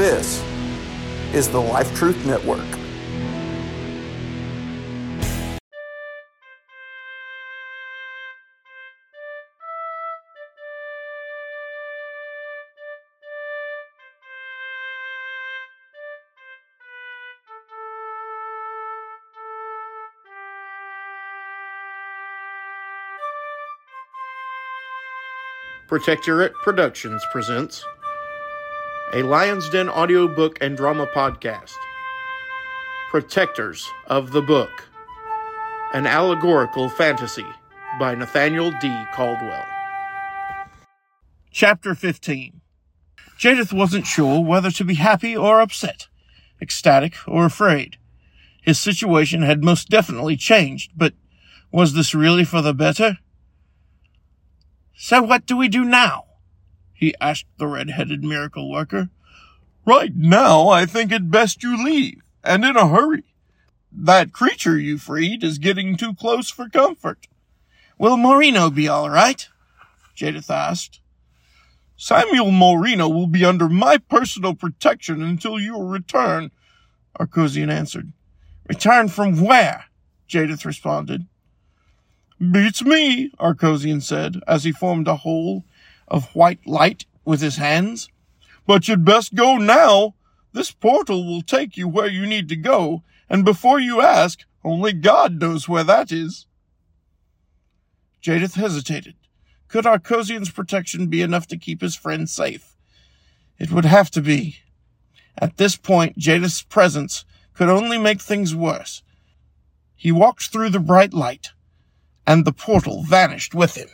This is the Life Truth Network. Protectorate Productions presents a Lion's Den audiobook and drama podcast. Protectors of the Book, an allegorical fantasy by Nathaniel D. Caldwell. Chapter 15 Jadith wasn't sure whether to be happy or upset, ecstatic or afraid. His situation had most definitely changed, but was this really for the better? So what do we do now? He asked the red-headed miracle worker. Right now, I think it best you leave, and in a hurry. That creature you freed is getting too close for comfort. Will Moreno be all right? Jadith asked. Samuel Moreno will be under my personal protection until you return, Arcosian answered. Return from where? Jadith responded. Beats me, Arcosian said, as he formed a hole of white light with his hands. But you'd best go now. This portal will take you where you need to go, and before you ask, only God knows where that is. Jadith hesitated. Could Arcosian's protection be enough to keep his friend safe? It would have to be. At this point, Jadith's presence could only make things worse. He walked through the bright light, and the portal vanished with him.